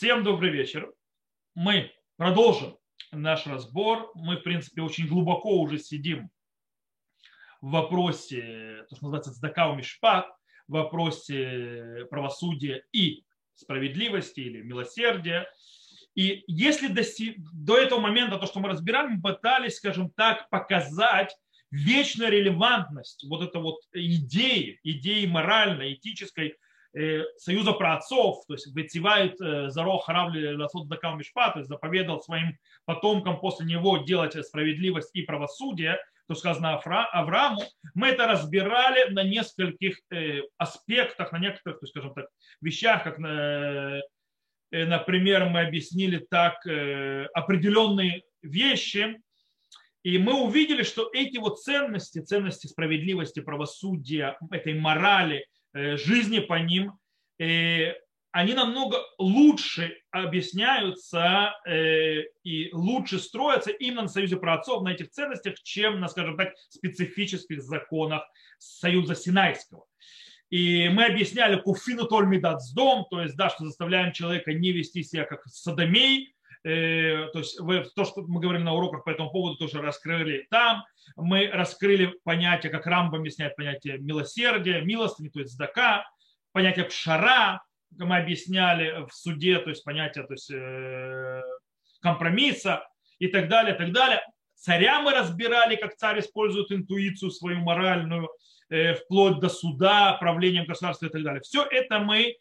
Всем добрый вечер. Мы продолжим наш разбор. Мы, в принципе, очень глубоко уже сидим в вопросе, то, что называется цдакау мишпат, в вопросе правосудия и справедливости или милосердия. И если до, до этого момента, то, что мы разбирали, мы пытались, скажем так, показать вечную релевантность вот этой вот идеи, идеи моральной, этической, союза праотцов, то есть вытевает э, Заро Харавли Ласот Дакал Мишпа, то есть заповедал своим потомкам после него делать справедливость и правосудие, то сказано Аврааму, мы это разбирали на нескольких э, аспектах, на некоторых, то есть, скажем так, вещах, как, например, мы объяснили так определенные вещи, и мы увидели, что эти вот ценности, ценности справедливости, правосудия, этой морали – Э, жизни по ним, э, они намного лучше объясняются э, и лучше строятся именно на союзе праотцов, на этих ценностях, чем на, скажем так, специфических законах союза Синайского. И мы объясняли куфину тольмидат дом, то есть, да, что заставляем человека не вести себя как садомей, то есть то, что мы говорили на уроках по этому поводу, тоже раскрыли там. Мы раскрыли понятие, как Рамба объясняет понятие милосердия, милостыни, то есть здака, понятие пшара, мы объясняли в суде, то есть понятие то есть, э, компромисса и так далее, так далее. Царя мы разбирали, как царь использует интуицию свою моральную, э, вплоть до суда, правлением государства и так далее. Все это мы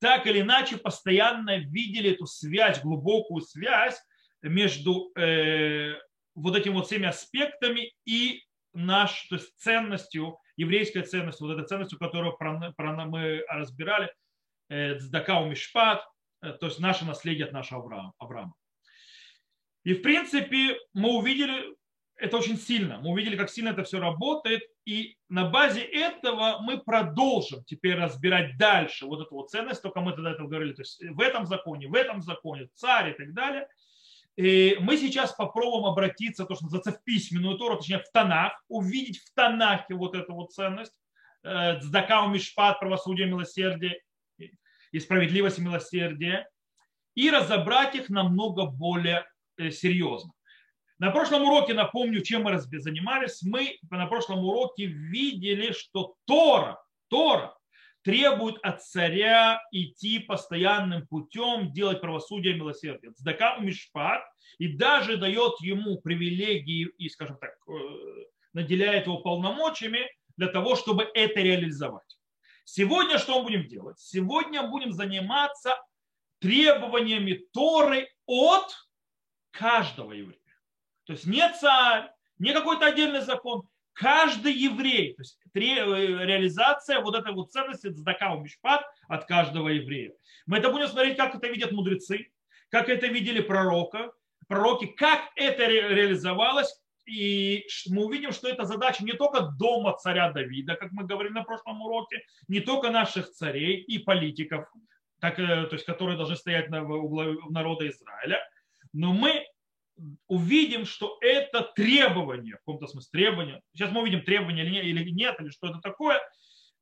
так или иначе постоянно видели эту связь, глубокую связь между э, вот этими вот всеми аспектами и наш, то есть ценностью, еврейской ценностью, вот этой ценностью, которую про, про, мы разбирали, э, Цдакау Мишпат, э, то есть наше наследие от нашего. Авраама. И в принципе мы увидели это очень сильно. Мы увидели, как сильно это все работает. И на базе этого мы продолжим теперь разбирать дальше вот эту вот ценность, только мы тогда это говорили, то есть в этом законе, в этом законе, царь и так далее. И мы сейчас попробуем обратиться, то, что называется, в письменную Тору, точнее в Танах, увидеть в Танахе вот эту вот ценность, э, Цдакау Мишпат, правосудие, милосердие и справедливость милосердие, и разобрать их намного более э, серьезно. На прошлом уроке, напомню, чем мы занимались, мы на прошлом уроке видели, что Тора, Тора требует от царя идти постоянным путем, делать правосудие и милосердие. Цдака Мишпат и даже дает ему привилегии и, скажем так, э, наделяет его полномочиями для того, чтобы это реализовать. Сегодня что мы будем делать? Сегодня будем заниматься требованиями Торы от каждого еврея. То есть не царь, не какой-то отдельный закон. Каждый еврей, то есть э, реализация вот этой вот ценности цдака от каждого еврея. Мы это будем смотреть, как это видят мудрецы, как это видели пророка, пророки, как это реализовалось, и мы увидим, что это задача не только дома царя Давида, как мы говорили на прошлом уроке, не только наших царей и политиков, так, э, то есть, которые должны стоять на углу народа Израиля, но мы увидим, что это требование, в каком-то смысле требование, сейчас мы увидим требование или нет, или что это такое,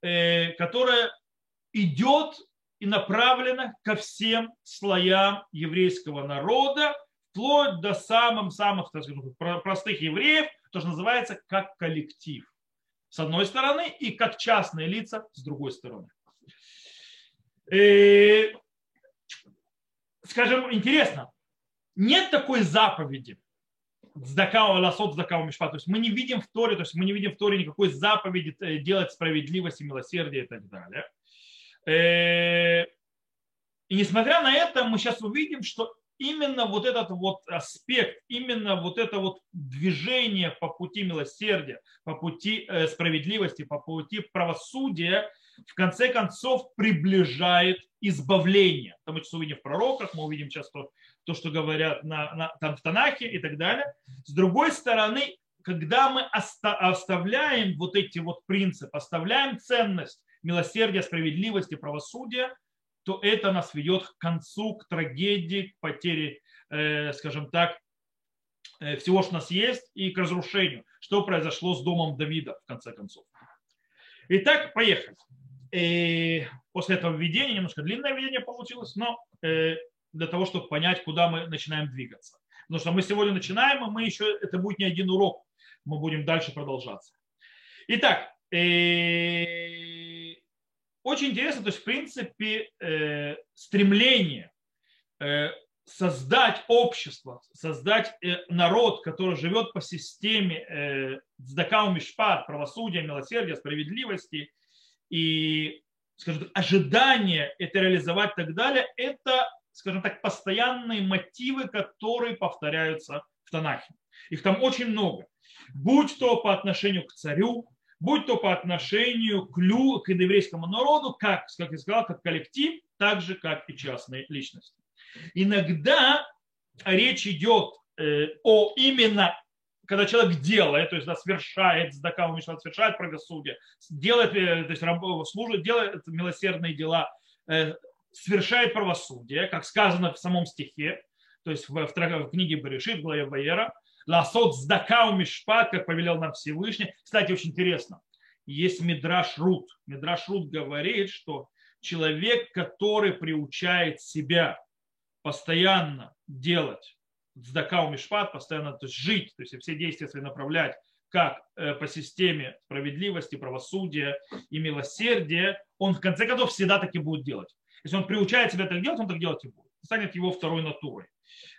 э, которое идет и направлено ко всем слоям еврейского народа, вплоть до самых-самых простых евреев, то, что называется как коллектив. С одной стороны, и как частные лица с другой стороны. И, э, скажем, интересно, нет такой заповеди. Здакау ласот здакау мишпа. То есть мы не видим в Торе, то есть мы не видим в Торе никакой заповеди э, делать справедливость и милосердие и так далее. Э, и несмотря на это, мы сейчас увидим, что именно вот этот вот аспект, именно вот это вот движение по пути милосердия, по пути э, справедливости, по пути правосудия, в конце концов приближает избавление. Потому что увидим в пророках, мы увидим сейчас, что то, что говорят на, на, там в Танахе и так далее. С другой стороны, когда мы оставляем вот эти вот принципы, оставляем ценность милосердия, справедливости, правосудия, то это нас ведет к концу, к трагедии, к потере, э, скажем так, э, всего, что у нас есть, и к разрушению. Что произошло с домом Давида, в конце концов. Итак, поехали. И после этого введения, немножко длинное введение получилось, но э, для того, чтобы понять, куда мы начинаем двигаться. Потому что мы сегодня начинаем, и мы еще, это будет не один урок, мы будем дальше продолжаться. Итак, э, очень интересно, то есть, в принципе, э, стремление э, создать общество, создать народ, который живет по системе Дздакау Мишпат, правосудия, милосердия, справедливости и, скажем так, ожидания это реализовать и так далее, это скажем так, постоянные мотивы, которые повторяются в Танахе. Их там очень много. Будь то по отношению к царю, будь то по отношению к, лю, к еврейскому народу, как, как я сказал, как коллектив, так же, как и частные личности. Иногда речь идет э, о именно когда человек делает, то есть да, совершает, сдака умешает, совершает правосудие, делает, э, то есть служит, делает милосердные дела, э, совершает правосудие, как сказано в самом стихе, то есть в, в, книге Берешит, главе Ваера, Ласот сдакау мишпат, как повелел нам Всевышний. Кстати, очень интересно. Есть Мидраш Рут. Мидраш Рут говорит, что человек, который приучает себя постоянно делать сдакау мишпат, постоянно то есть жить, то есть все действия свои направлять как э, по системе справедливости, правосудия и милосердия, он в конце концов всегда таки будет делать. Если он приучает себя так делать, он так делать и будет. Станет его второй натурой.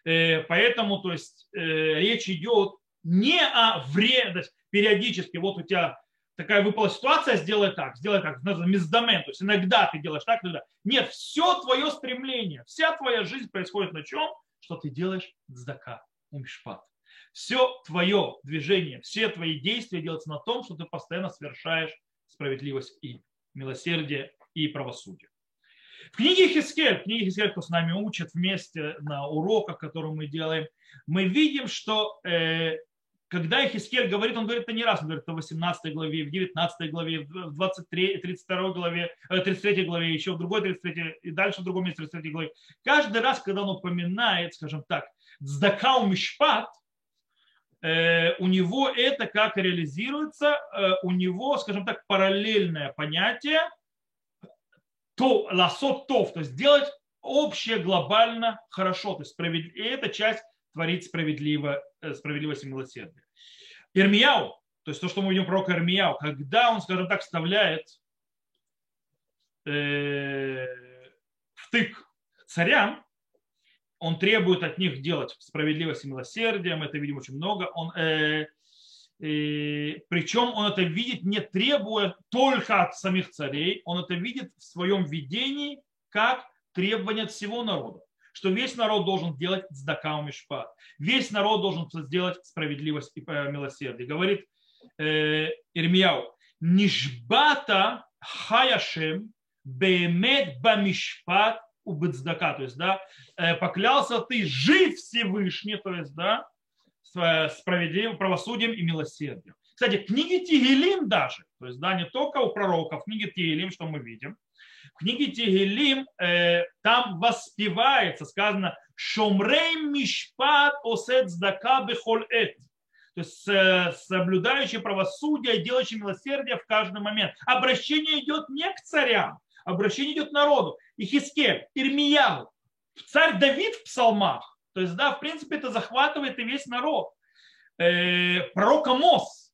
Э, поэтому то есть, э, речь идет не о вреде, периодически вот у тебя такая выпала ситуация, сделай так, сделай так, мездомен, то есть иногда ты делаешь так, иногда. Нет, все твое стремление, вся твоя жизнь происходит на чем? Что ты делаешь дздака, умишпат. Все твое движение, все твои действия делаются на том, что ты постоянно совершаешь справедливость и милосердие и правосудие. В книге Хискель, книге Хискель, кто с нами учит вместе на уроках, которые мы делаем, мы видим, что э, когда Хискель говорит, он говорит это не раз, он говорит это в 18 главе, в 19 главе, в 23, 32 главе, 33 э, главе, еще в другой 33, и дальше в другом месте 33 главе. Каждый раз, когда он упоминает, скажем так, Здакау Мишпат, э, у него это как реализуется, э, у него, скажем так, параллельное понятие – то, ласот тов, то есть сделать общее глобально хорошо, то есть справед... и эта часть творит справедливо, э, справедливость и милосердие. Ирмияу, то есть то, что мы видим пророка Ирмияу, когда он, скажем так, вставляет э, втык царям, он требует от них делать справедливость и милосердие, мы это видим очень много, он э, и, причем он это видит не требуя только от самих царей, он это видит в своем видении как требование от всего народа. Что весь народ должен делать сдакау мишпат. Весь народ должен сделать справедливость и э, милосердие. Говорит э, Ирмияу, нишбата хаяшем бемет бамишпат убыцдака. То есть, да, э, поклялся ты жить Всевышний, то есть, да, справедливым правосудием и милосердием. Кстати, книги Тигелим даже, то есть да, не только у пророков, книги Тигелим, что мы видим, в книге Тигелим э, там воспевается, сказано, Шомрей мишпат осет здака бехоль эт. То есть э, соблюдающий правосудие, делающий милосердие в каждый момент. Обращение идет не к царям, обращение идет к народу. И Хискель, Ирмияу, царь Давид в псалмах, то есть, да, в принципе, это захватывает и весь народ. Э, пророк Амос.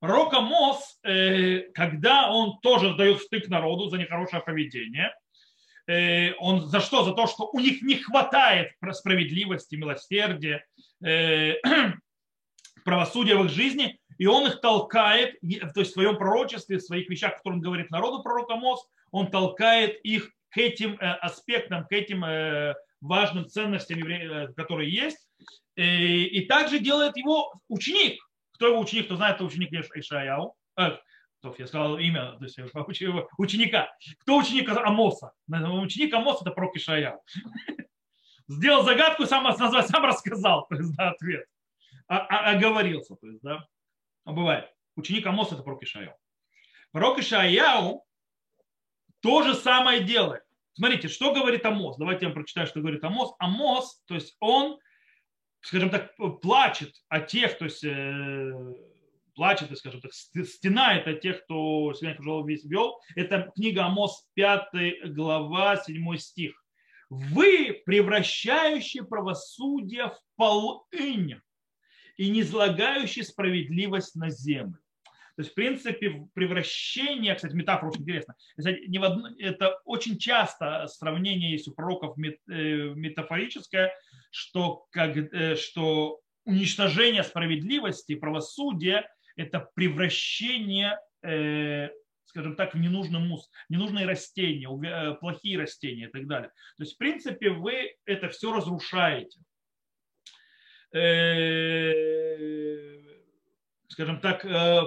Пророк Амос, э, когда он тоже дает стык народу за нехорошее поведение, э, он за что? За то, что у них не хватает справедливости, милосердия, правосудия в их жизни, и он их толкает, то есть в своем пророчестве, в своих вещах, которые он говорит народу, пророк Амос, он толкает их к этим аспектам, к этим важным ценностям, э, которые есть. И, и также делает его ученик. Кто его ученик, кто знает, кто ученик Ишаяу. Э, я сказал имя, то есть ученика. Кто ученик Амоса? Ученик Амоса это пророк Ишаяу. Сделал загадку, сам, сам рассказал, то есть, да, ответ. А, а, оговорился, то есть, да. А бывает. Ученик Амоса это пророк Ишаяу. Пророк Ишаяу то же самое делает. Смотрите, что говорит Амос. Давайте я вам прочитаю, что говорит Амос. Амос, то есть он, скажем так, плачет о тех, то есть э, плачет, скажем так, стенает от тех, кто сегодня тяжело вел. Это книга Амос, 5 глава, 7 стих. вы превращающие правосудие в полынь и не излагающие справедливость на землю. То есть, в принципе, превращение, кстати, метафора очень интересна. Это очень часто сравнение есть у пророков э, метафорическое, что, как, э, что уничтожение справедливости, правосудия – это превращение, э, скажем так, в ненужный мус, ненужные растения, плохие растения и так далее. То есть, в принципе, вы это все разрушаете скажем так, э,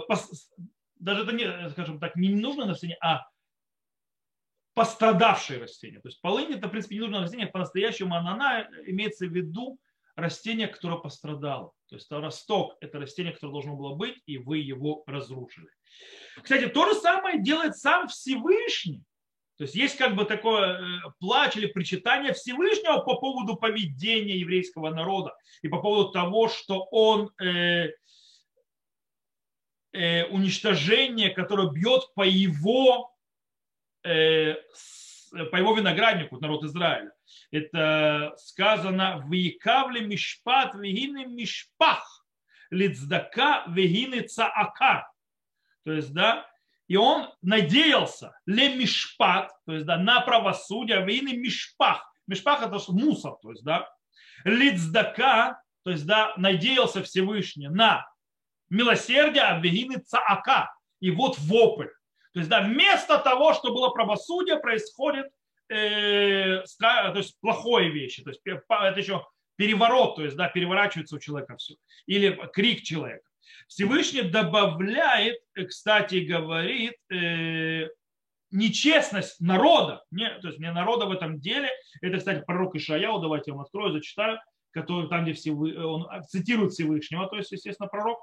даже это не, скажем так, не нужное растение, а пострадавшие растения. То есть полынь это, в принципе, не нужное растение, по-настоящему анана имеется в виду растение, которое пострадало. То есть росток – это растение, которое должно было быть, и вы его разрушили. Кстати, то же самое делает сам Всевышний. То есть есть как бы такое э, плач или причитание Всевышнего по поводу поведения еврейского народа и по поводу того, что он э, э, уничтожение, которое бьет по его, э, по его винограднику, народ Израиля. Это сказано в Якавле Мишпат Вегины Мишпах Лицдака Вегины Цаака. То есть, да, и он надеялся ле мишпат, то есть да, на правосудие, вейны мишпах. Мишпах это мусор, то есть да. Лицдака, то есть да, надеялся Всевышний на милосердие Аббегины Цаака. И вот вопль. То есть, да, вместо того, что было правосудие, происходит э, то есть плохое вещи. То есть это еще переворот, то есть да, переворачивается у человека все. Или крик человека. Всевышний добавляет, кстати, говорит, э, нечестность народа. Не, то есть не народа в этом деле. Это, кстати, пророк Ишаяу, давайте я вам открою, зачитаю, который там, где Всевы, он цитирует Всевышнего, то есть, естественно, пророк.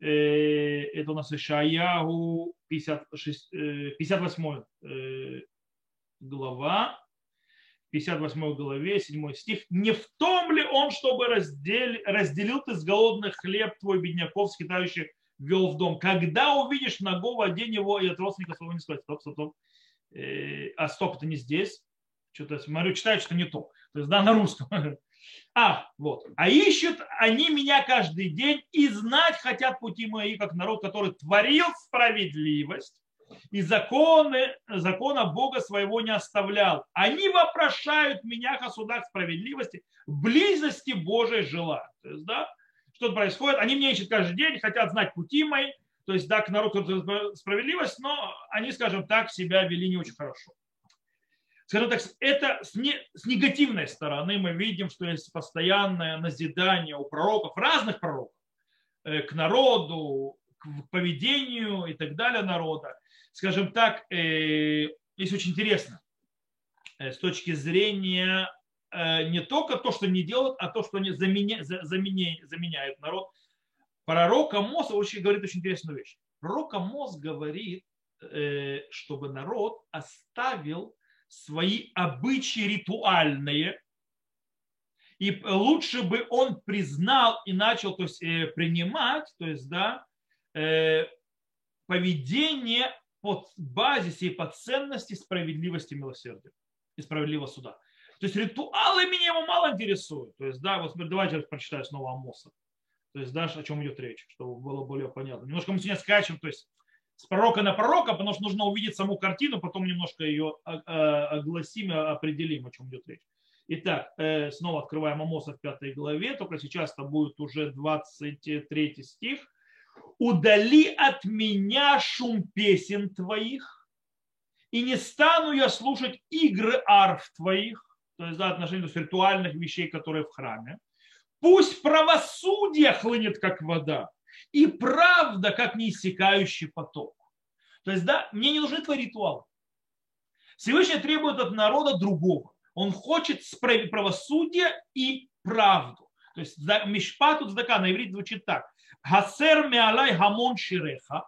Э, это у нас Ишаяху 56, 58 э, глава, 58 главе, 7 стих. «Не в том ли он, чтобы раздел, разделил ты с голодных хлеб твой, бедняков, скитающих, вел в дом? Когда увидишь ногого, одень его, и от родственника своего не сказать». Стоп, стоп, стоп. Э, а стоп, это не здесь. Что-то смотрю, читаю, что не то. То есть, да, на русском. А, вот. А ищут они меня каждый день и знать хотят пути мои, как народ, который творил справедливость и законы, закона Бога своего не оставлял. Они вопрошают меня о судах справедливости, близости Божией желают. То есть, да, что происходит? Они мне ищут каждый день, хотят знать пути мои, то есть, да, к народу справедливость, но они, скажем так, себя вели не очень хорошо скажем так, это с, не, с негативной стороны мы видим, что есть постоянное назидание у пророков, разных пророков, э, к народу, к поведению и так далее народа. Скажем так, э, есть очень интересно э, с точки зрения не только то, что не делают, а то, что они заменя, заменя, заменяют народ. Пророк Амос очень говорит очень интересную вещь. Пророк Амос говорит, чтобы народ оставил свои обычаи ритуальные, и лучше бы он признал и начал то есть, э, принимать, то есть, да, э, поведение под базисе и по ценности справедливости милосердия и справедливого суда. То есть ритуалы меня его мало интересуют. То есть, да, вот давайте я прочитаю снова Амоса. То есть, да, о чем идет речь, чтобы было более понятно. Немножко мы сегодня скачем, то есть с пророка на пророка, потому что нужно увидеть саму картину, потом немножко ее а, а, огласим и определим, о чем идет речь. Итак, э, снова открываем Амоса в пятой главе, только сейчас это будет уже 23 стих. «Удали от меня шум песен твоих, и не стану я слушать игры арф твоих, то есть за отношение то ритуальных вещей, которые в храме. Пусть правосудие хлынет, как вода, и правда, как неиссякающий поток. То есть, да, мне не нужны твои ритуалы. Всевышний требует от народа другого. Он хочет правосудия и правду. То есть мишпату цдака на иврите звучит так. Хасер меалай хамон ширеха,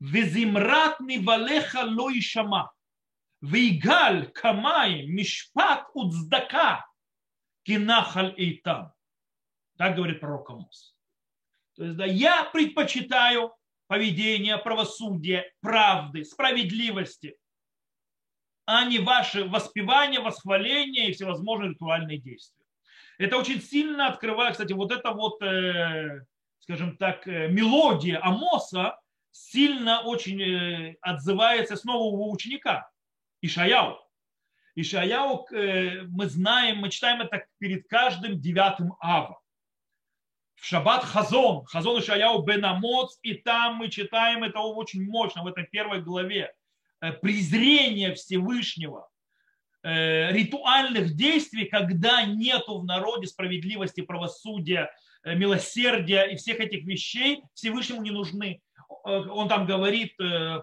везимрат валеха ло ишама, вигаль камай мишпат уцдака, кинахаль эйтам. Так говорит пророк Амос. То есть, да, я предпочитаю поведение, правосудие, правды, справедливости. а не ваши воспевания, восхваления и всевозможные ритуальные действия. Это очень сильно открывает, кстати, вот это вот, э, скажем так, э, мелодия Амоса сильно очень э, отзывается снова у ученика Ишаяу. Ишаяу, мы знаем, мы читаем это перед каждым девятым ава. В Шаббат Хазон, Хазон Ишаяу Бен Амоц, и там мы читаем это очень мощно в этой первой главе. Презрение Всевышнего Э, ритуальных действий, когда нету в народе справедливости, правосудия, э, милосердия и всех этих вещей, Всевышнему не нужны. Э, он там говорит,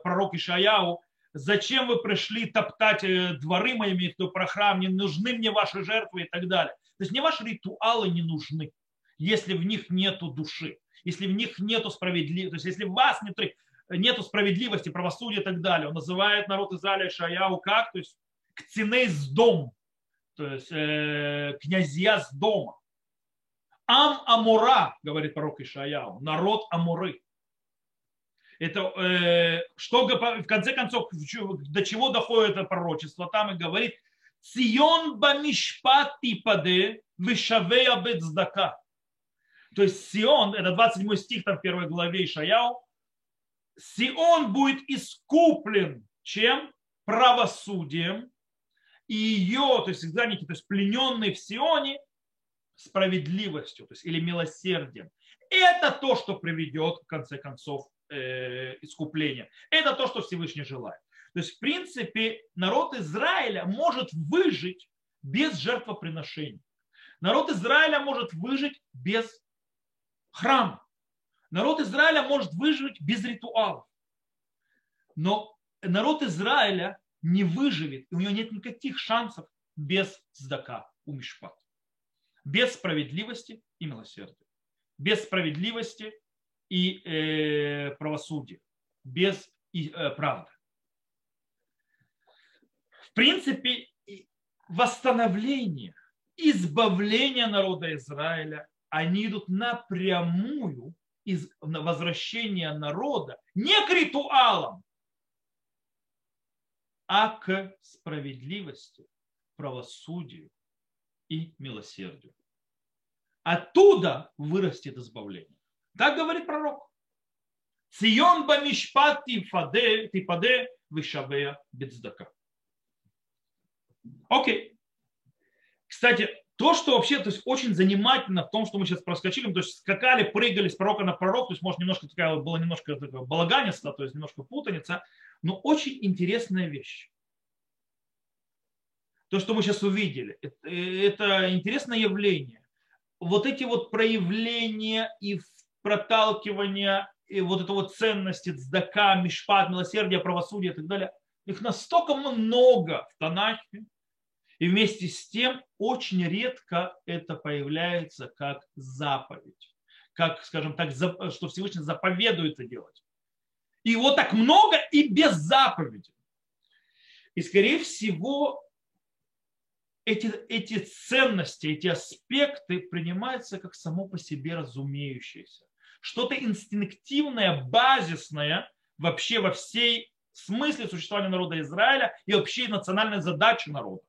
пророк Ишаяу, зачем вы пришли топтать дворы моими, кто про храм, не нужны мне ваши жертвы и так далее. То есть мне ваши ритуалы не нужны, если в них нету души, если в них нету справедливости, то есть если в вас нет, нету справедливости, правосудия и так далее. Он называет народ Израиля Шаяу как? То есть кциней с дом, то есть э, князья с дома. Ам Амура, говорит пророк Ишаяу, народ Амуры. Это э, что в конце концов до чего доходит это пророчество? Там и говорит Цион бамишпат типаде вишавея бецдака. То есть Сион, это 27 стих там в первой главе Ишаяу, Сион будет искуплен чем? Правосудием и ее, то есть изгнанники, то есть плененные в Сионе, справедливостью, то есть или милосердием. Это то, что приведет, в конце концов, э, искупление. Это то, что Всевышний желает. То есть, в принципе, народ Израиля может выжить без жертвоприношений. Народ Израиля может выжить без храма. Народ Израиля может выжить без ритуалов. Но народ Израиля не выживет, и у него нет никаких шансов без сдака у Мишпат. Без справедливости и милосердия. Без справедливости и э, правосудия. Без и, э, правды. В принципе, восстановление, избавление народа Израиля, они идут напрямую из возвращения народа не к ритуалам, а к справедливости, правосудию и милосердию. Оттуда вырастет избавление. Так говорит пророк. Цион бамишпат типаде, типаде вишавея бецдака. Окей. Кстати, то, что вообще то есть, очень занимательно в том, что мы сейчас проскочили, то есть скакали, прыгали с пророка на пророк, то есть, может, немножко такая, было немножко такое балаганисто, то есть немножко путаница, но очень интересная вещь. То, что мы сейчас увидели, это, это интересное явление. Вот эти вот проявления и проталкивания и вот это вот ценности, цдака, мишпат, милосердие, правосудие и так далее, их настолько много в Танахе, и вместе с тем очень редко это появляется как заповедь. Как, скажем так, что Всевышний заповедует это делать. И вот так много и без заповеди. И, скорее всего, эти, эти ценности, эти аспекты принимаются как само по себе разумеющееся. Что-то инстинктивное, базисное вообще во всей смысле существования народа Израиля и вообще национальной задачи народа.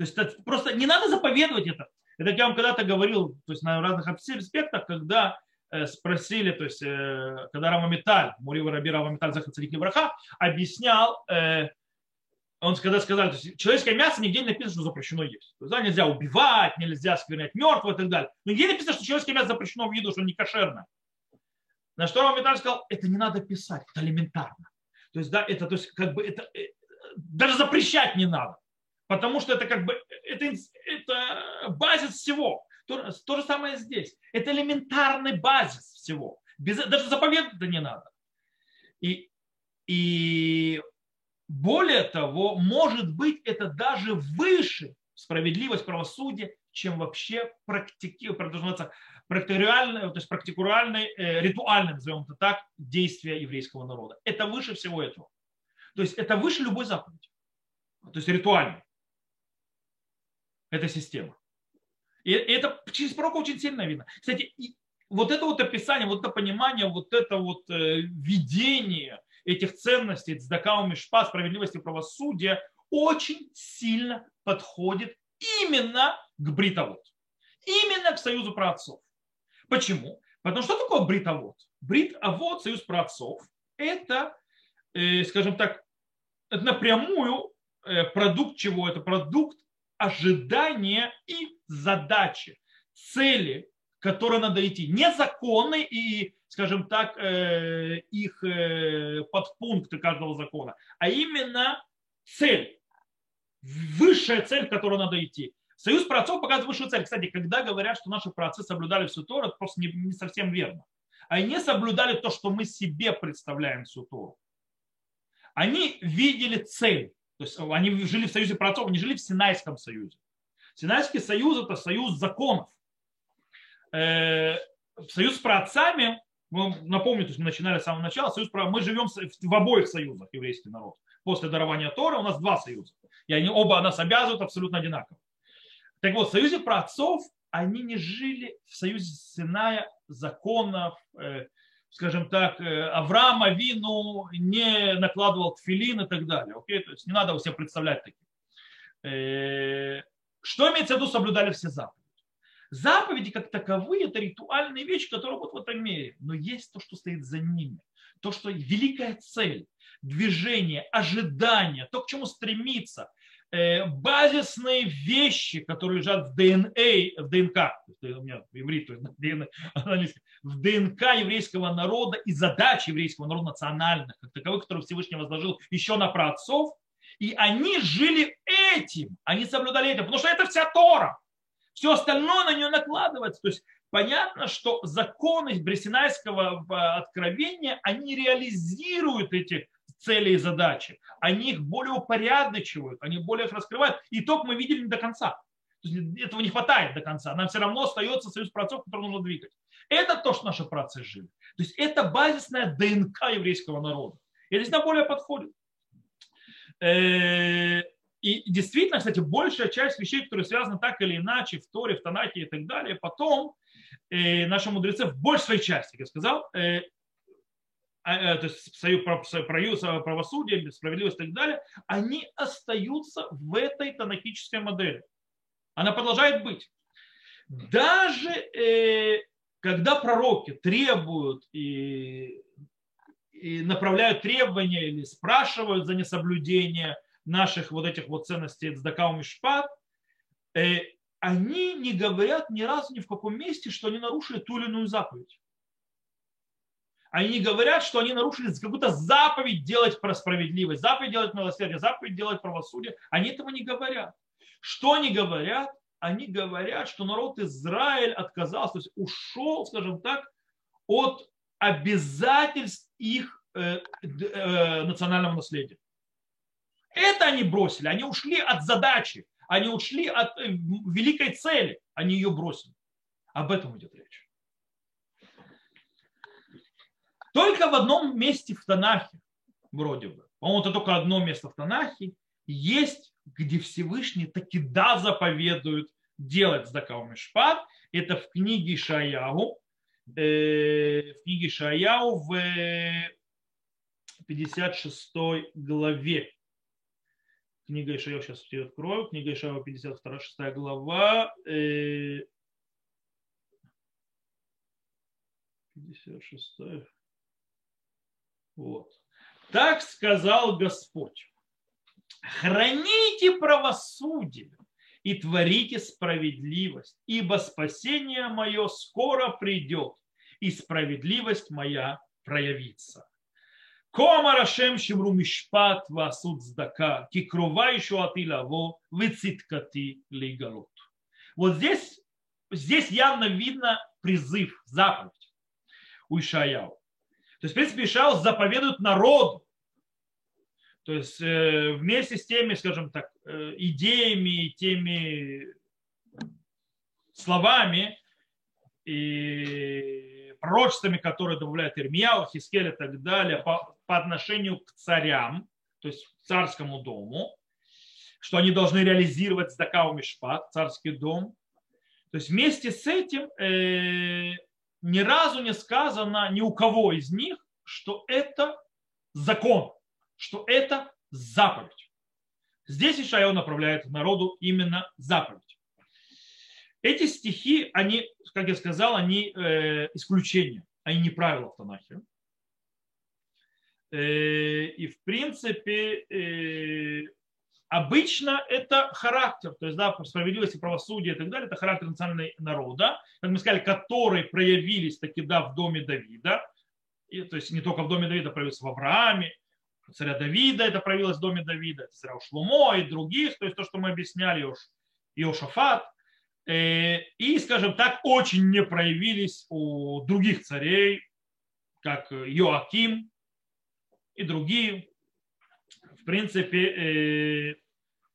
То есть это просто не надо заповедовать это. Это я вам когда-то говорил, то есть на разных аспектах, когда э, спросили, то есть э, когда Рамамиталь, Мурива Раби Рамамиталь Захацарик Ибраха, объяснял, э, он когда сказал, то есть человеческое мясо нигде не написано, что запрещено есть. То есть, да, нельзя убивать, нельзя сквернять мертвого и так далее. Но нигде не написано, что человеческое мясо запрещено в еду, что не кошерно. На что Рамамиталь сказал, это не надо писать, это элементарно. То есть, да, это, то есть, как бы, это, даже запрещать не надо. Потому что это как бы это, это базис всего. То, то же самое здесь. Это элементарный базис всего. Без, даже заповедать это не надо. И, и более того, может быть, это даже выше справедливость, правосудие, чем вообще практики, практикуальное, то есть практикуальное, э, ритуальное, назовем это так, действие еврейского народа. Это выше всего этого. То есть это выше любой заповеди. То есть ритуальный эта система. И это через пророка очень сильно видно. Кстати, вот это вот описание, вот это понимание, вот это вот э, видение этих ценностей, цдака, мишпа, справедливости, правосудия, очень сильно подходит именно к бритовод. Именно к союзу праотцов. Почему? Потому что такое бритовод? Брит-авод, союз праотцов, это, э, скажем так, это напрямую э, продукт чего? Это продукт ожидания и задачи, цели, которые надо идти. Не законы и, скажем так, э, их подпункты каждого закона, а именно цель, высшая цель, к которой надо идти. Союз праотцов показывает высшую цель. Кстати, когда говорят, что наши праотцы соблюдали всю Тору, это просто не, не совсем верно. Они соблюдали то, что мы себе представляем всю Тору. Они видели цель. То есть они жили в союзе праотцов, они жили в Синайском союзе. Синайский союз – это союз законов. Э, союз с праотцами, напомню, то есть мы начинали с самого начала, союз, мы живем в обоих союзах, еврейский народ. После дарования Тора у нас два союза. И они оба нас обязывают абсолютно одинаково. Так вот, в союзе праотцов они не жили в союзе Синая законов, э, скажем так, э, Авраама Вину не накладывал тфилин и так далее. Окей? То есть не надо себе представлять таких. Э, что имеется в виду, соблюдали все заповеди? Заповеди как таковые – это ритуальные вещи, которые вот в этом мире. Но есть то, что стоит за ними. То, что великая цель, движение, ожидание, то, к чему стремиться, базисные вещи, которые лежат в ДНК, в ДНК, у меня иврит, в ДНК еврейского народа и задач еврейского народа национальных, как таковых, которые Всевышний возложил еще на праотцов, и они жили этим, они соблюдали этим, потому что это вся Тора. Все остальное на нее накладывается. То есть понятно, что законы Бресинайского откровения, они реализируют эти цели и задачи. Они их более упорядочивают, они более их раскрывают. Итог мы видели не до конца. Этого не хватает до конца. Нам все равно остается союз працов, который нужно двигать. Это то, что наши працы жили. То есть это базисная ДНК еврейского народа. И это нам более подходит. Э, и действительно, кстати, большая часть вещей, которые связаны так или иначе в Торе, в Танахе и так далее, потом э, наши мудрецы в большей своей части, как я сказал, э, то есть союз, союз правосудия, справедливость и так далее, они остаются в этой тонахической модели. Она продолжает быть. Даже э, когда пророки требуют и, и направляют требования или спрашивают за несоблюдение наших вот этих вот ценностей Цдакау Мишпат, э, они не говорят ни разу ни в каком месте, что они нарушили ту или иную заповедь. Они говорят, что они нарушили какую-то заповедь делать про справедливость, заповедь делать милосердие, заповедь делать правосудие. Они этого не говорят. Что они говорят? Они говорят, что народ Израиль отказался, то есть ушел, скажем так, от обязательств их э, э, национального наследия. Это они бросили, они ушли от задачи, они ушли от э, великой цели, они ее бросили. Об этом идет речь. Только в одном месте в Танахе, вроде бы, по-моему, это только одно место в Танахе, есть, где Всевышний таки да заповедует делать Здакау Мишпат. Это в книге Шаяу, э, в книге Шаяу в 56 главе. Книга Ишаяу, сейчас я открою, книга Ишаяу, 52 6 глава, 56 э, вот. Так сказал Господь. Храните правосудие и творите справедливость, ибо спасение мое скоро придет, и справедливость моя проявится. Кома Рашем Шимру Мишпат Васуд Здака, Кикрова еще Атилаво, Вициткати Лигалут. Вот здесь, здесь явно видно призыв, заповедь у Ишаяу. То есть, в принципе, Ишаус заповедует народу. То есть э, вместе с теми, скажем так, э, идеями, теми словами и пророчествами, которые добавляет Ирмияу, Хискель и так далее, по, по отношению к царям, то есть к царскому дому, что они должны реализовать Здакау Мишпат, царский дом. То есть вместе с этим э, ни разу не сказано ни у кого из них, что это закон, что это заповедь. Здесь Ишайо направляет народу именно заповедь. Эти стихи, они, как я сказал, они э, исключения, они не правила в Танахе. Э, и в принципе э, обычно это характер, то есть да, справедливость и правосудие и так далее, это характер национального народа, как мы сказали, которые проявились таки да в доме Давида, и, то есть не только в доме Давида, проявились в Аврааме, царя Давида это проявилось в доме Давида, царя Шлумо и других, то есть то, что мы объясняли, Иошафат, э, и, скажем так, очень не проявились у других царей, как Йоаким, и другие. В принципе, э,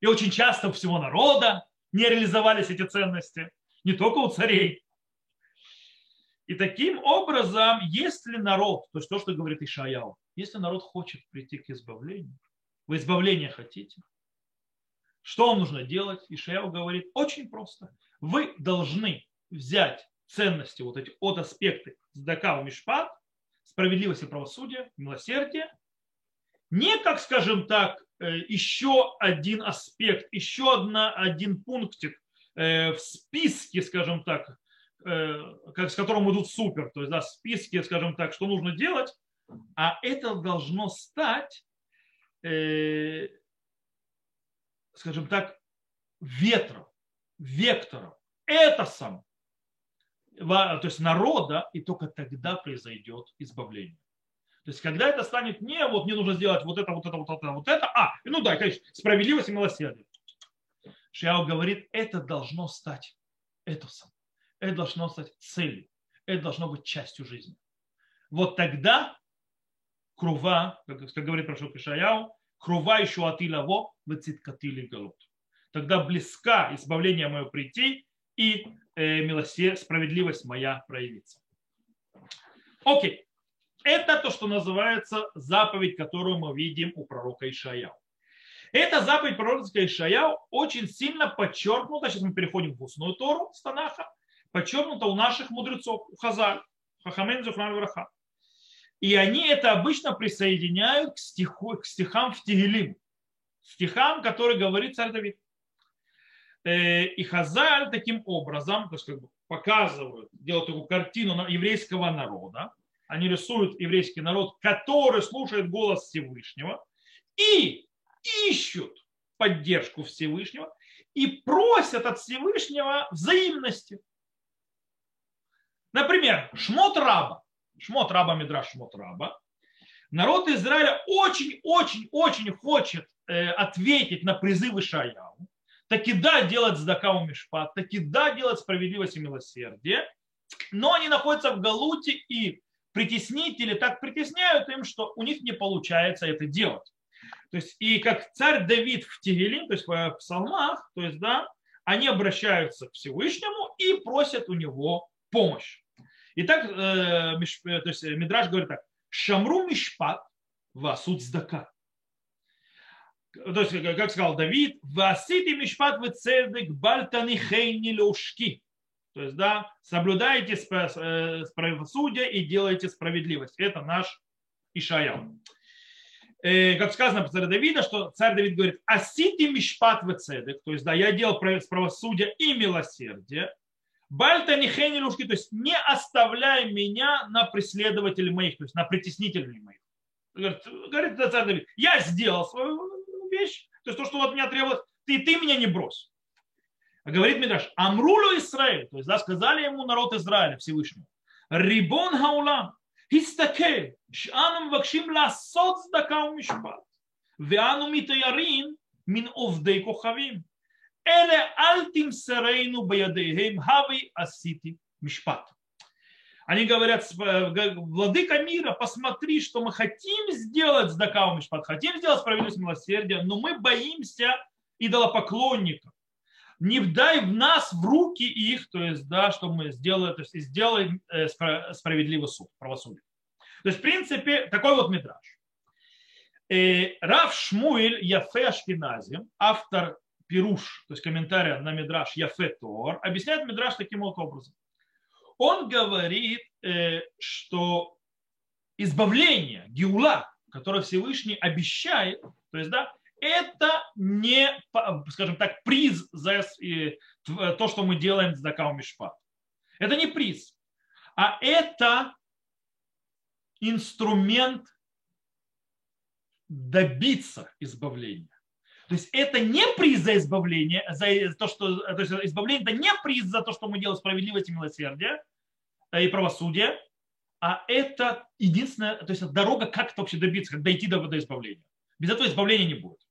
и очень часто у всего народа не реализовались эти ценности, не только у царей. И таким образом, если народ, то есть то, что говорит Ишаял, если народ хочет прийти к избавлению, вы избавление хотите, что вам нужно делать? Ишаял говорит очень просто. Вы должны взять ценности, вот эти от аспекты Здака Мишпат, справедливость и правосудие, милосердие, не как, скажем так, э, еще один аспект, еще одна, один пунктик э, в списке, скажем так, э, как, с которым идут супер, то есть да, в списке, скажем так, что нужно делать, а это должно стать, скажем так, ветром, вектором. Это сам, то есть народа, и только тогда произойдет избавление. То есть, когда это станет не вот мне нужно сделать вот это, вот это, вот это, вот это, а, ну да, конечно, справедливость и милосердие. Шиао говорит, это должно стать этосом, это должно стать целью, это должно быть частью жизни. Вот тогда крува, как, как говорит Прошок Ишаяу, крува еще атилаво, выциткатили голод. Тогда близка избавление мое прийти и э, милосердие, справедливость моя проявится. Окей. Это то, что называется заповедь, которую мы видим у пророка Ишаяу. Эта заповедь пророка Ишаяу очень сильно подчеркнута, сейчас мы переходим в устную Тору Станаха, подчеркнута у наших мудрецов, у Хазаль, Хахамен Зухрам Враха. И они это обычно присоединяют к, стиху, к стихам в Тигелим, стихам, которые говорит царь Давид. Э, и Хазаль таким образом, то есть как бы показывают, делают такую картину еврейского народа, они рисуют еврейский народ, который слушает голос Всевышнего и ищут поддержку Всевышнего и просят от Всевышнего взаимности. Например, Шмот Раба, Шмот Раба, Мидраш Шмот Раба, народ Израиля очень-очень-очень хочет э, ответить на призывы Шаяу, таки да делать сдакау мишпат, таки да делать справедливость и милосердие, но они находятся в Галуте и притеснители так притесняют им, что у них не получается это делать. То есть, и как царь Давид в Тегелим, то есть в псалмах, то есть, да, они обращаются к Всевышнему и просят у него помощь. Итак, э, э, то есть Мидраш говорит так, Шамру Мишпат Васуд Сдака. То есть, как сказал Давид, Васити Мишпат Вецедек Бальтани Хейни Лешки. То есть, да, соблюдайте э, правосудие и делайте справедливость. Это наш Ишаял. Э, как сказано по царю Давида, что царь Давид говорит, асити мишпат вецедек, то есть, да, я делал правосудие и милосердие, Бальта не хенилушки, то есть не оставляй меня на преследователей моих, то есть на притеснителей моих. Говорит, говорит царь Давид, я сделал свою вещь, то есть то, что от меня требовалось, ты, ты меня не брось. А говорит Мидраш, Амрулу Израиль, то есть да, сказали ему народ Израиля всевышнего. Рибон Хаулам, Истаке, Шану Вакшим Ласот Сдака Умишпат, Веану Митаярин, Мин Овдей Кохавим, Эле Альтим Серейну Баядейхем Хави Асити Мишпат. Они говорят, э, владыка мира, посмотри, что мы хотим сделать с Дакаумишпат, хотим сделать справедливость милосердия, но мы боимся идолопоклонников не дай в нас в руки их, то есть, да, что мы сделаем, то есть, сделаем э, справедливый суд, правосудие. То есть, в принципе, такой вот метраж. Э, Рав Шмуэль Яфе Ашкинази, автор Пируш, то есть комментария на Мидраш Яфе Тор, объясняет Мидраш таким вот образом. Он говорит, э, что избавление, геула, которое Всевышний обещает, то есть, да, это не, скажем так, приз за то, что мы делаем с Дакау. Это не приз, а это инструмент добиться избавления. То есть это не приз за избавление, за то, что то есть избавление это не приз за то, что мы делаем справедливость и милосердие э, и правосудие, а это единственная, то есть дорога, как это вообще добиться, как дойти до, до избавления. Без этого избавления не будет.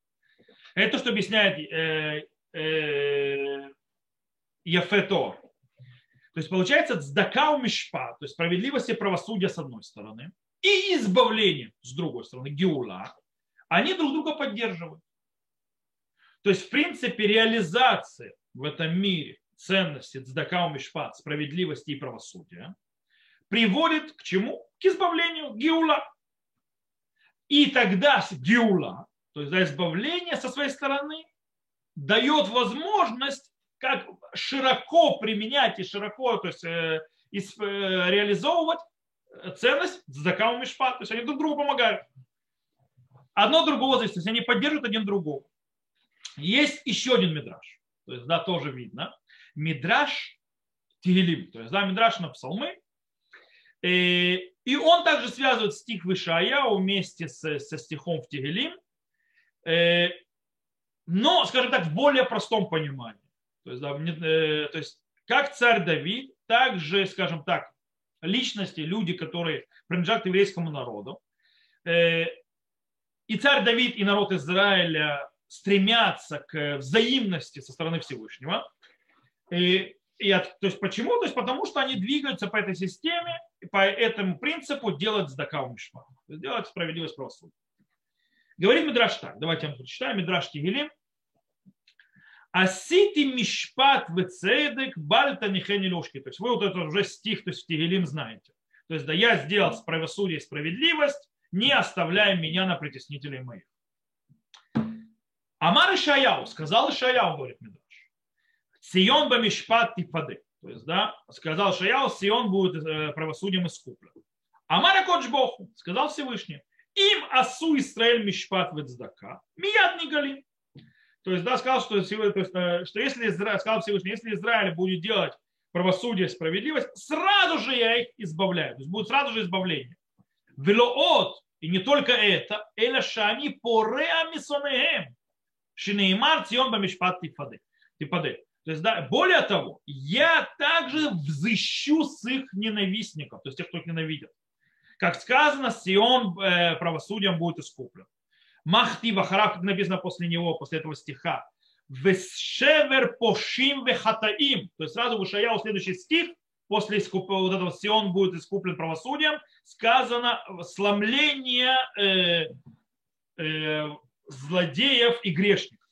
Это то, что объясняет э, э. То есть получается цдакау мишпа, то есть справедливость и правосудие с одной стороны, и избавление с другой стороны, геула, они друг друга поддерживают. То есть, в принципе, реализация в этом мире ценности цдакау мишпат, справедливости и правосудия, приводит к чему? К избавлению геула. И тогда геула, то есть за избавление со своей стороны, дает возможность как широко применять и широко то есть, э, э, реализовывать ценность закау мишпа. То есть они друг другу помогают. Одно другого зависит. То есть они поддерживают один другого. Есть еще один мидраж. То есть, да, тоже видно. Мидраж Тигелим. То есть, да, мидраж на псалмы. Э, и он также связывает стих Вишая вместе со, со стихом в Тигелим. Но, скажем так, в более простом понимании. То есть, да, э, то есть как царь Давид, так же, скажем так, личности, люди, которые принадлежат к еврейскому народу. Э, и царь Давид, и народ Израиля стремятся к взаимности со стороны Всевышнего. И, и от, то есть почему? То есть потому что они двигаются по этой системе, по этому принципу делать сдака мишма, делать справедливость правосудия. Говорит Мидраш так, давайте я вам прочитаю, Мидраш Тигелим, Асити мишпат вецедек бальта нихени ложки. То есть вы вот это уже стих, то есть в Тигелим знаете. То есть да я сделал правосудие и справедливость, не оставляя меня на притеснителей моих. Амар Ишаяу, сказал Ишаяу, говорит Медраш, Сион бамишпат типады. То есть, да, сказал Шаяу, Сион будет э, правосудием искуплен. Амар Кодж Боху, сказал Всевышний, им асу Исраэль мишпат вецдака, мияд не галим. То есть, да, сказал, что, э, что если Израиль, сказал Всевышний, если Израиль будет делать правосудие, справедливость, сразу же я их избавляю. То есть будет сразу же избавление. Велоот, и не только это, эля шани пореа мисонеем, шинеймар цион бамишпат типады. То есть, да, более того, я также взыщу с их ненавистников, то есть тех, кто их ненавидит. Как сказано, Сион э, правосудием будет искуплен. Махти Вахарав, как написано после него, после этого стиха. Вешевер пошим вехатаим. То есть сразу в Ишаяу следующий стих, после вот этого Сион будет искуплен правосудием, сказано сломление э, э, злодеев и грешников.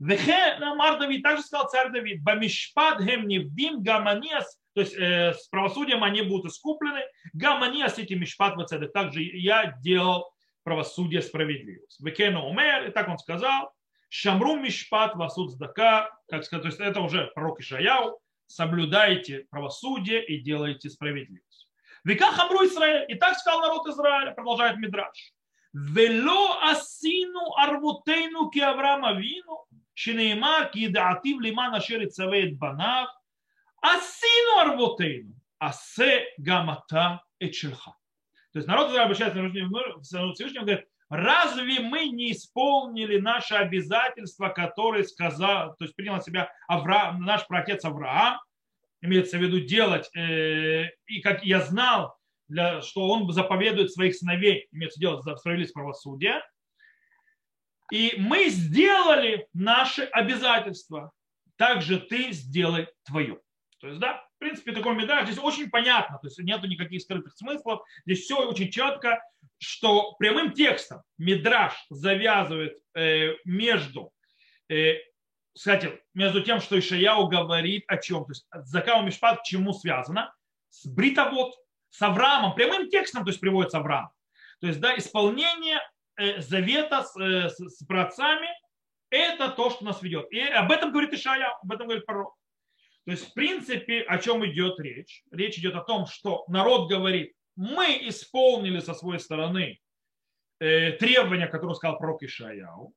Вехе Амар Давид, также сказал царь Давид, Бамишпад гем невдим гаманиас, то есть э, с правосудием они будут искуплены, гаманиас эти мишпад в Также я делал правосудие, справедливость. Векену умер, и так он сказал, Шамру мишпат васуд здака, как сказать, то есть это уже пророк Ишаяу, соблюдайте правосудие и делайте справедливость. Века хамру Израиль, и так сказал народ Израиля, продолжает Мидраш. Вело асину арвутейну ки Авраама вину, шинеймар ки даатив лиман ашер цавеет банав, асину арвутейну, асе гамата эчелха. То есть народ Израиля обращается к Всевышнему и говорит, разве мы не исполнили наши обязательства, которые сказал, то есть принял на себя Авраам, наш праотец Авраам, имеется в виду делать, э, и как я знал, для, что он заповедует своих сыновей, имеется в виду за справедливость правосудия, и мы сделали наши обязательства, также ты сделай твое. То есть, да, в принципе, такой медаль здесь очень понятно, то есть нету никаких скрытых смыслов, здесь все очень четко, что прямым текстом Мидраш завязывает э, между, э, кстати, между тем, что Ишаяу говорит о чем, то есть Закау Мишпат к чему связано, с Бритовод, с Авраамом, прямым текстом, то есть приводится Авраам. То есть, да, исполнение э, завета с, э, с, с праотцами, это то, что нас ведет. И об этом говорит Ишаяу, об этом говорит пророк. То есть, в принципе, о чем идет речь? Речь идет о том, что народ говорит, мы исполнили со своей стороны э, требования, которые сказал пророк Ишаяу,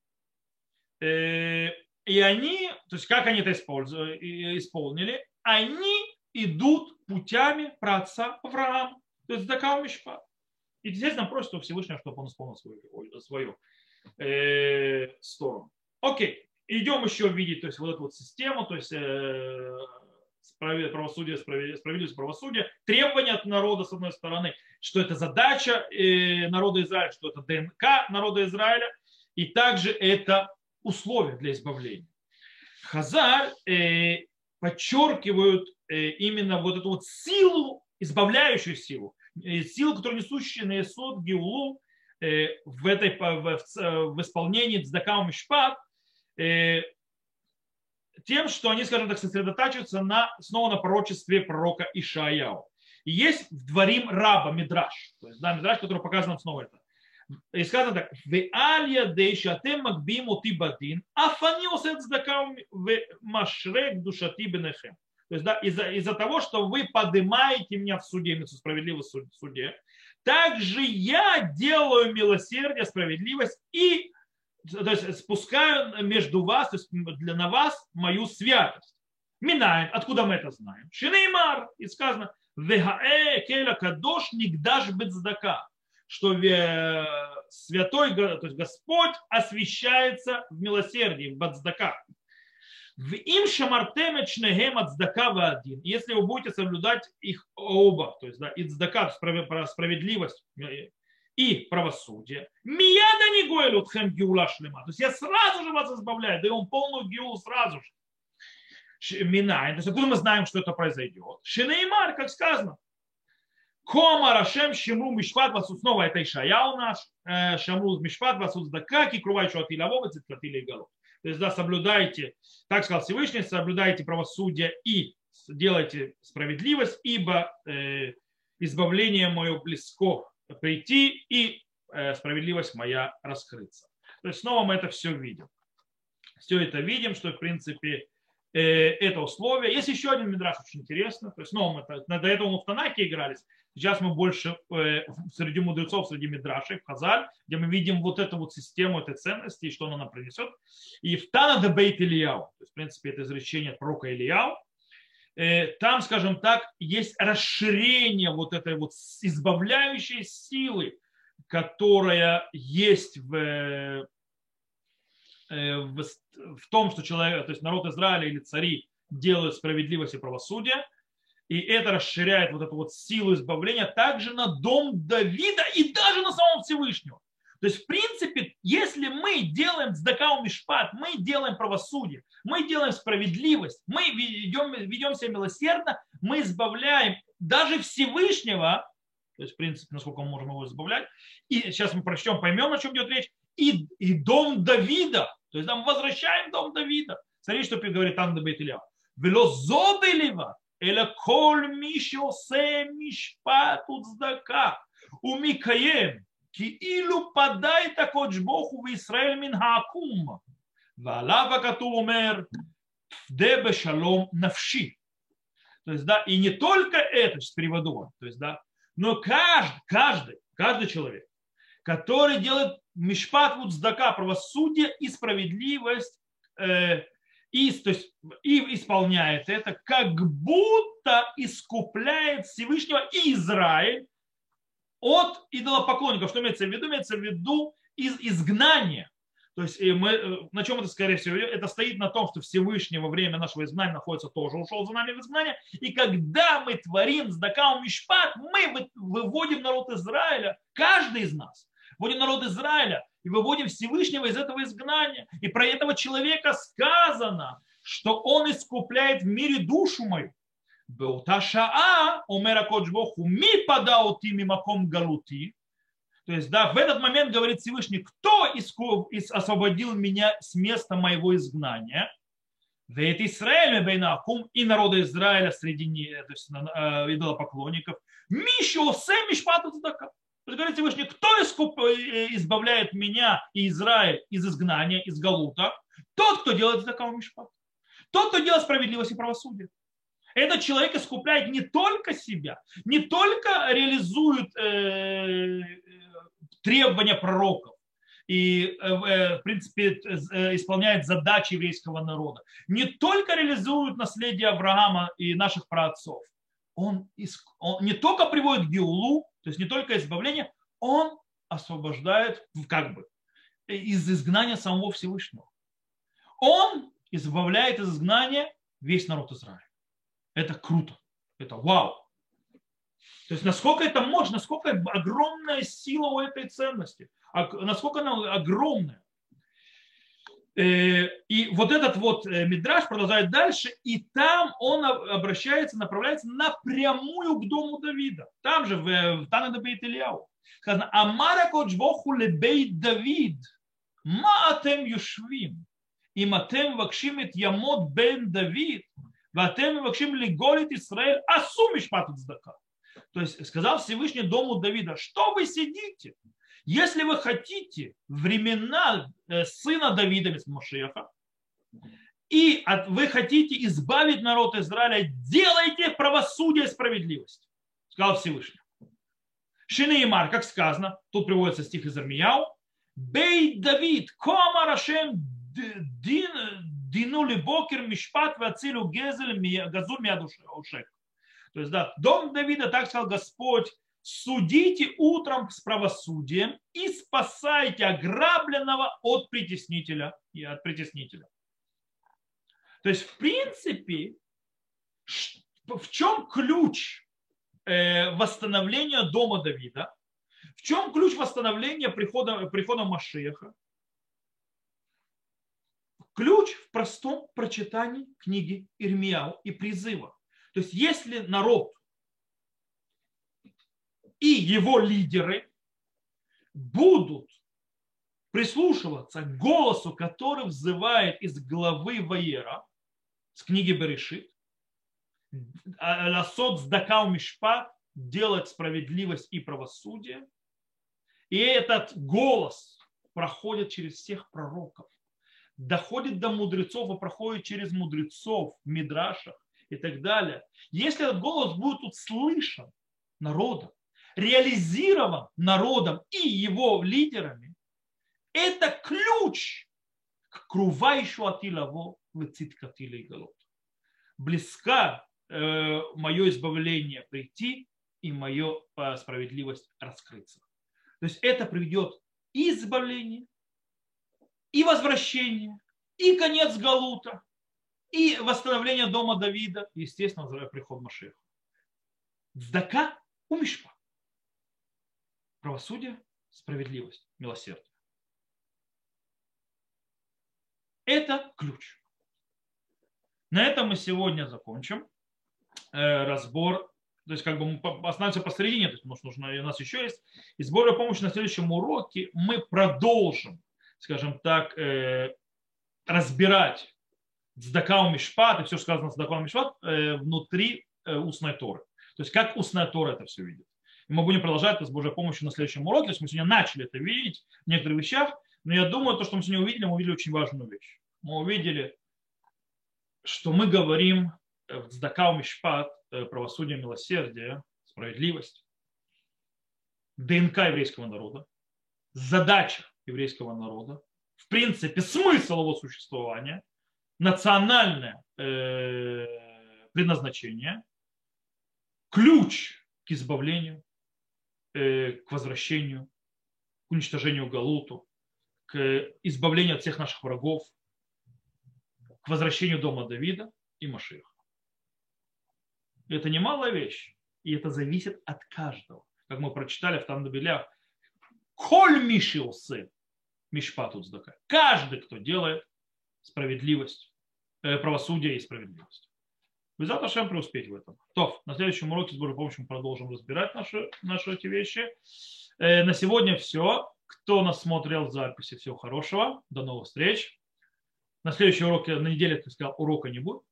Э, и они, то есть как они это исполнили, они идут путями праотца Авраама, то есть Дакау Мишпат. И здесь нам просят у Всевышнего, чтобы он исполнил свою, свою э, сторону. Окей, идем еще видеть то есть, вот эту вот систему, то есть э, правосудие, справедливость правосудия, требования от народа, с одной стороны, что это задача э, народа Израиля, что это ДНК народа Израиля, и также это условия для избавления. Хазар э, подчеркивают э, именно вот эту вот силу, избавляющую силу, силу, которая несущая на Исод Геулу в, этой, в, в, исполнении Цдакам Мишпат, э, тем, что они, скажем так, сосредотачиваются на, снова на пророчестве пророка Ишаяу. И есть в дворим раба Мидраш, то есть да, Мидраш, который показан снова это. И сказано так, в алия дейша тем макбим ути бадин, афани осет сдакам в машрек душати бенехем. То есть да, из-за из того, что вы поднимаете меня в суде, в справедливом суде, также я делаю милосердие, справедливость и то есть спускаю между вас, то есть для на вас мою святость. Минаем, откуда мы это знаем? Шинеймар, и сказано, вегаэ келя кадош нигдаш бецдака, что святой, то есть Господь освящается в милосердии, в бацдака. В им шамартеме чнегем от один. Если вы будете соблюдать их оба, то есть да, и цдака, справедливость и правосудие. Мияда не гойлют хэм геула шлема. То есть я сразу же вас избавляю, даем полную геулу сразу же. Минай. То есть откуда мы знаем, что это произойдет? Шинеймар, как сказано. Кома Рашем Шимру Мишпат Васу снова это Ишаяу наш. Э, Шамру Мишпат Васу Здака Кикрувайшу Атилавова Циткатили Голов. То есть, да, соблюдайте, так сказал Всевышний, соблюдайте правосудие и делайте справедливость, ибо э, избавление мое близко прийти и справедливость моя раскрыться. То есть снова мы это все видим. Все это видим, что в принципе э, это условие. Есть еще один мидраж очень интересный. То есть снова мы это, до этого мы в Танаке игрались. Сейчас мы больше э, среди мудрецов, среди мидрашей, в Хазаль, где мы видим вот эту вот систему этой ценности и что она нам принесет. И в Тана де Бейт Ильяу, то есть в принципе это изречение пророка Ильяу, там, скажем так, есть расширение вот этой вот избавляющей силы, которая есть в, э, в, в том, что человек, то есть народ Израиля или цари делают справедливость и правосудие, и это расширяет вот эту вот силу избавления также на дом Давида и даже на самого Всевышнего. То есть, в принципе, если мы делаем сдакау мишпат, мы делаем правосудие, мы делаем справедливость, мы ведем, ведем себя милосердно, мы избавляем даже Всевышнего, то есть, в принципе, насколько мы можем его избавлять, и сейчас мы прочтем, поймем, о чем идет речь, и, и дом Давида, то есть, мы возвращаем дом Давида. Смотрите, что говорит Анна Бейтиля. Вело зобелева, эля коль мишо се мишпат уцдака, умикаем, כאילו פדאי את הקודש ברוך הוא בישראל מן העקום ועליו הכתוב אומר תפדה בשלום נפשי то есть, да, и не только это, с переводом, то есть, да, но каждый, каждый, каждый человек, который делает мишпат вудздака, правосудие и справедливость, э, и, то есть, и исполняет это, как будто искупляет Всевышнего Израиль от идолопоклонников. Что имеется в виду? Имеется в виду из изгнания. То есть мы, э, на чем это, скорее всего, это стоит на том, что Всевышний во время нашего изгнания находится тоже, ушел за нами в изгнание. И когда мы творим с Дакаум Мишпат, мы выводим народ Израиля, каждый из нас, вводим народ Израиля и выводим Всевышнего из этого изгнания. И про этого человека сказано, что он искупляет в мире душу мою. באותה שעה אומר הקודש ברוך הוא מי פדה אותי ממקום גלותי то есть, да, в этот момент говорит Всевышний, кто освободил меня с места моего изгнания? Вейт Израиль бейнакум и народа Израиля среди то есть, э, идолопоклонников. Мишу се мишпату цдака. Говорит Всевышний, кто э, избавляет меня и Израиль из изгнания, из Галута? Тот, кто делает цдака мишпат. Тот, кто делает справедливость и правосудие. Этот человек искупляет не только себя, не только реализует э, требования пророков, и, в принципе, исполняет задачи еврейского народа. Не только реализует наследие Авраама и наших праотцов, он, он не только приводит к Геулу, то есть не только избавление, он освобождает как бы из изгнания самого Всевышнего. Он избавляет из изгнания весь народ Израиля. Это круто. Это вау. То есть насколько это можно, насколько огромная сила у этой ценности, насколько она огромная. Э, и вот этот вот э, мидраж продолжает дальше, и там он обращается, направляется напрямую к дому Давида. Там же, в Тана Бейт Ильяу. Сказано, Амара Коджбоху лебейт Давид, ма атем юшвим, им атем вакшим את ямот бен Давид, Ватем Вакшим Лиголит Исраэль Асу Мишпат Цдака. То есть сказал Всевышний дому Давида, что вы сидите? Если вы хотите времена э, сына Давида, без Машеха, и вы хотите избавить народ Израиля, делайте правосудие и справедливость, сказал Всевышний. Шинеимар, как сказано, тут приводится стих из Армияу, Бей Давид, кома рашем дин дину ли бокер мишпат вацилю гезель газур миадушек. То есть, да, дом Давида, так сказал Господь, судите утром с правосудием и спасайте ограбленного от притеснителя и от притеснителя. То есть, в принципе, в чем ключ э, восстановления дома Давида? В чем ключ восстановления прихода, прихода Машеха? Ключ в простом прочитании книги Ирмияу и призыва. То есть если народ и его лидеры будут прислушиваться к голосу, который взывает из главы Ваера, с книги Берешит, Ласот Сдакау Мишпа, делать справедливость и правосудие. И этот голос проходит через всех пророков, доходит до мудрецов и проходит через мудрецов в Мидрашах и так далее. Если этот голос будет услышан народом, реализирован народом и его лидерами, это ключ к крувающему атилаво в циткатиле и голод. Близка э, мое избавление прийти и мое э, справедливость раскрыться. То есть это приведет и избавление, и возвращение, и конец Галута, и восстановление дома Давида, естественно, приход Машеха. Здака у Мишпа правосудие, справедливость, милосердие. Это ключ. На этом мы сегодня закончим э, разбор. То есть как бы мы остановимся посередине, то есть, может, нужно, у нас еще есть. И сбора помощи на следующем уроке мы продолжим, скажем так, э, разбирать Цдакау Мишпат и все, что сказано Цдакау Мишпат э, внутри устной Торы. То есть как устная Тора это все видит. И мы будем продолжать это с Божьей помощью на следующем уроке. То есть мы сегодня начали это видеть в некоторых вещах, но я думаю, то, что мы сегодня увидели, мы увидели очень важную вещь. Мы увидели, что мы говорим в Цдакау Мишпат, э, правосудие, милосердие, справедливость, ДНК еврейского народа, задача еврейского народа, в принципе, смысл его существования, национальное э, предназначение, ключ к избавлению, Э, к возвращению, к уничтожению Галуту, к избавлению от всех наших врагов, к возвращению дома Давида и Машиха. Это немалая вещь, и это зависит от каждого. Как мы прочитали в Тандабелях, Коль мишился мишпату цдака. Каждый, кто делает справедливость, э, правосудие и справедливость. Без Аташем преуспеть в этом. То, на следующем уроке с Божьей помощью мы продолжим разбирать наши, наши эти вещи. Э, на сегодня все. Кто нас смотрел в записи, всего хорошего. До новых встреч. На следующем уроке, на неделе, как сказал, урока не будет.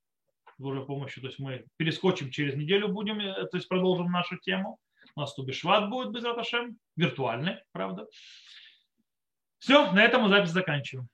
С Божьей помощью. То есть мы перескочим через неделю, будем, э, то есть продолжим нашу тему. У нас Тубишват будет без Аташем. Виртуальный, правда. Все, на этом мы запись заканчиваем.